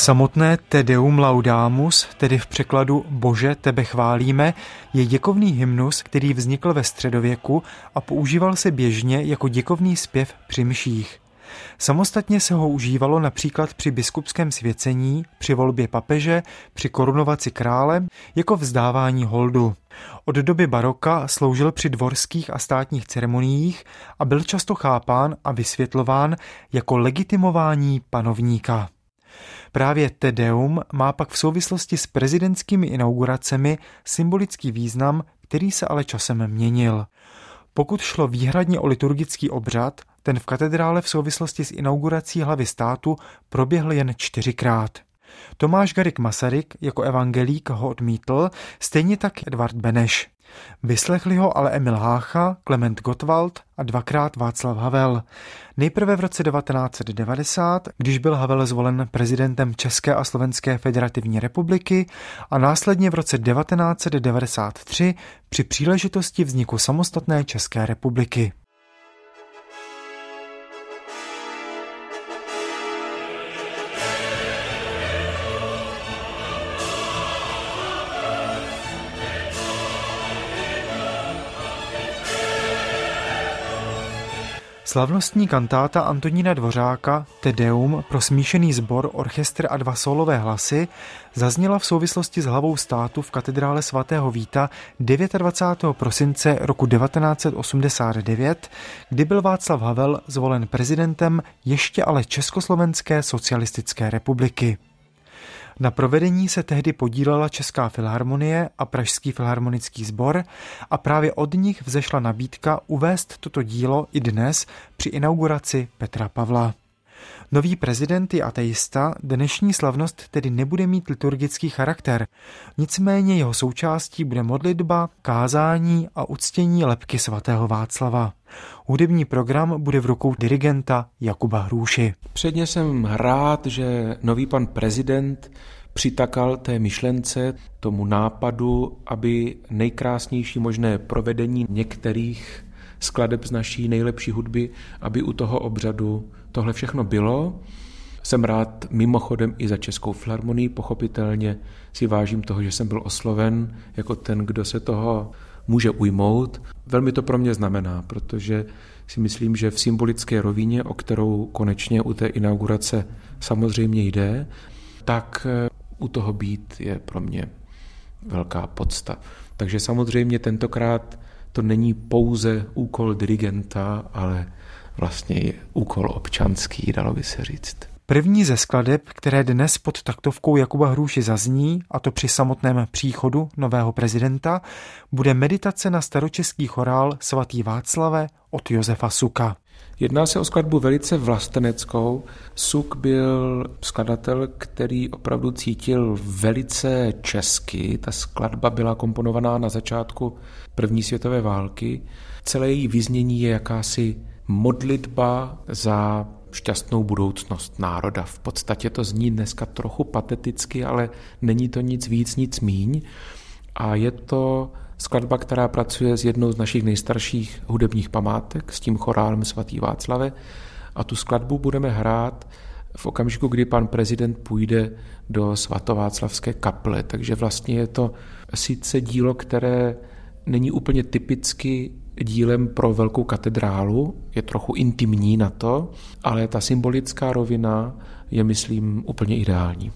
Samotné Tedeum Laudamus, tedy v překladu Bože, tebe chválíme, je děkovný hymnus, který vznikl ve středověku a používal se běžně jako děkovný zpěv při mších. Samostatně se ho užívalo například při biskupském svěcení, při volbě papeže, při korunovaci krále, jako vzdávání holdu. Od doby baroka sloužil při dvorských a státních ceremoniích a byl často chápán a vysvětlován jako legitimování panovníka. Právě Tedeum má pak v souvislosti s prezidentskými inauguracemi symbolický význam, který se ale časem měnil. Pokud šlo výhradně o liturgický obřad, ten v katedrále v souvislosti s inaugurací hlavy státu proběhl jen čtyřikrát. Tomáš Garik Masaryk jako evangelík ho odmítl, stejně tak Edvard Beneš. Vyslechli ho ale Emil Hácha, Klement Gottwald a dvakrát Václav Havel. Nejprve v roce 1990, když byl Havel zvolen prezidentem České a Slovenské federativní republiky a následně v roce 1993 při příležitosti vzniku samostatné České republiky. Slavnostní kantáta Antonína Dvořáka Tedeum pro smíšený sbor, orchestr a dva solové hlasy zazněla v souvislosti s hlavou státu v katedrále svatého Víta 29. prosince roku 1989, kdy byl Václav Havel zvolen prezidentem ještě ale Československé socialistické republiky. Na provedení se tehdy podílela Česká filharmonie a Pražský filharmonický sbor a právě od nich vzešla nabídka uvést toto dílo i dnes při inauguraci Petra Pavla. Nový prezident je ateista, dnešní slavnost tedy nebude mít liturgický charakter. Nicméně jeho součástí bude modlitba, kázání a uctění lepky svatého Václava. Hudební program bude v rukou dirigenta Jakuba Hrůši. Předně jsem rád, že nový pan prezident přitakal té myšlence, tomu nápadu, aby nejkrásnější možné provedení některých skladeb z naší nejlepší hudby, aby u toho obřadu tohle všechno bylo. Jsem rád mimochodem i za Českou filharmonii, pochopitelně si vážím toho, že jsem byl osloven jako ten, kdo se toho může ujmout. Velmi to pro mě znamená, protože si myslím, že v symbolické rovině, o kterou konečně u té inaugurace samozřejmě jde, tak eh, u toho být je pro mě velká podsta. Takže samozřejmě tentokrát to není pouze úkol dirigenta, ale vlastně je úkol občanský, dalo by se říct. První ze skladeb, které dnes pod taktovkou Jakuba Hruši zazní, a to při samotném příchodu nového prezidenta, bude meditace na staročeský chorál svatý Václave od Josefa Suka. Jedná se o skladbu velice vlasteneckou. Suk byl skladatel, který opravdu cítil velice česky. Ta skladba byla komponovaná na začátku první světové války. Celé její vyznění je jakási modlitba za šťastnou budoucnost národa. V podstatě to zní dneska trochu pateticky, ale není to nic víc, nic míň. A je to skladba, která pracuje s jednou z našich nejstarších hudebních památek, s tím chorálem svatý Václave. A tu skladbu budeme hrát v okamžiku, kdy pan prezident půjde do svatováclavské kaple. Takže vlastně je to sice dílo, které není úplně typicky dílem pro velkou katedrálu, je trochu intimní na to, ale ta symbolická rovina je, myslím, úplně ideální.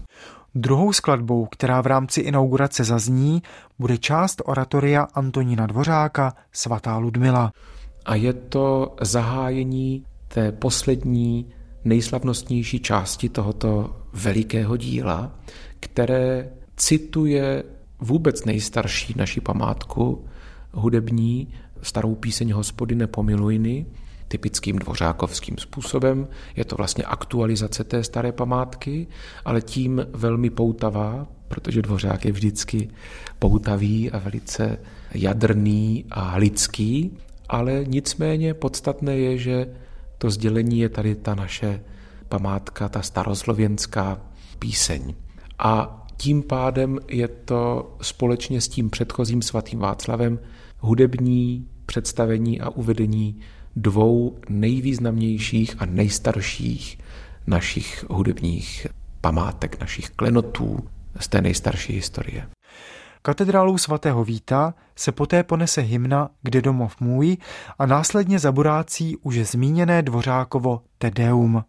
Druhou skladbou, která v rámci inaugurace zazní, bude část oratoria Antonína Dvořáka Svatá Ludmila. A je to zahájení té poslední nejslavnostnější části tohoto velikého díla, které cituje vůbec nejstarší naši památku hudební, starou píseň Hospodine pomilujny, typickým dvořákovským způsobem. Je to vlastně aktualizace té staré památky, ale tím velmi poutavá, protože dvořák je vždycky poutavý a velice jadrný a lidský, ale nicméně podstatné je, že to sdělení je tady ta naše památka, ta staroslověnská píseň. A tím pádem je to společně s tím předchozím svatým Václavem hudební představení a uvedení dvou nejvýznamnějších a nejstarších našich hudebních památek, našich klenotů z té nejstarší historie. Katedrálou svatého Víta se poté ponese hymna Kde domov můj a následně zaburácí už zmíněné Dvořákovo Tedeum.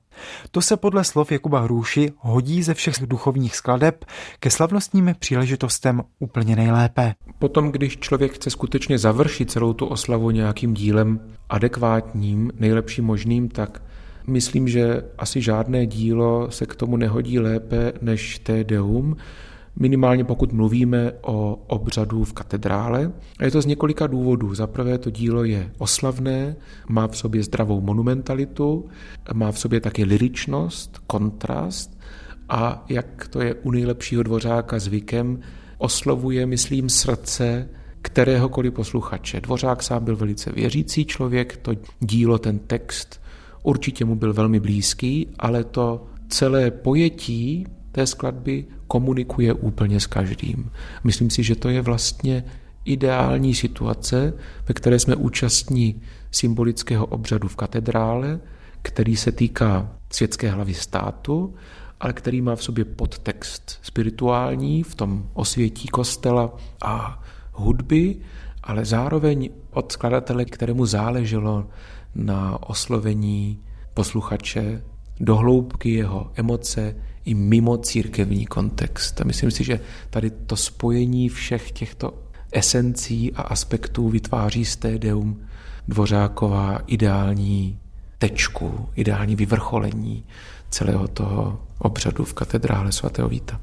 To se podle slov Jakuba Hrůši hodí ze všech duchovních skladeb ke slavnostním příležitostem úplně nejlépe. Potom, když člověk chce skutečně završit celou tu oslavu nějakým dílem adekvátním, nejlepším možným, tak myslím, že asi žádné dílo se k tomu nehodí lépe než Tedeum, minimálně pokud mluvíme o obřadu v katedrále. A je to z několika důvodů. Za prvé to dílo je oslavné, má v sobě zdravou monumentalitu, má v sobě taky liričnost, kontrast a jak to je u nejlepšího dvořáka zvykem, oslovuje, myslím, srdce kteréhokoliv posluchače. Dvořák sám byl velice věřící člověk, to dílo, ten text určitě mu byl velmi blízký, ale to celé pojetí té skladby komunikuje úplně s každým. Myslím si, že to je vlastně ideální situace, ve které jsme účastní symbolického obřadu v katedrále, který se týká světské hlavy státu, ale který má v sobě podtext spirituální v tom osvětí kostela a hudby, ale zároveň od skladatele, kterému záleželo na oslovení posluchače do hloubky jeho emoce i mimo církevní kontext. A myslím si, že tady to spojení všech těchto esencí a aspektů vytváří Deum Dvořáková ideální tečku, ideální vyvrcholení celého toho obřadu v katedrále svatého Víta.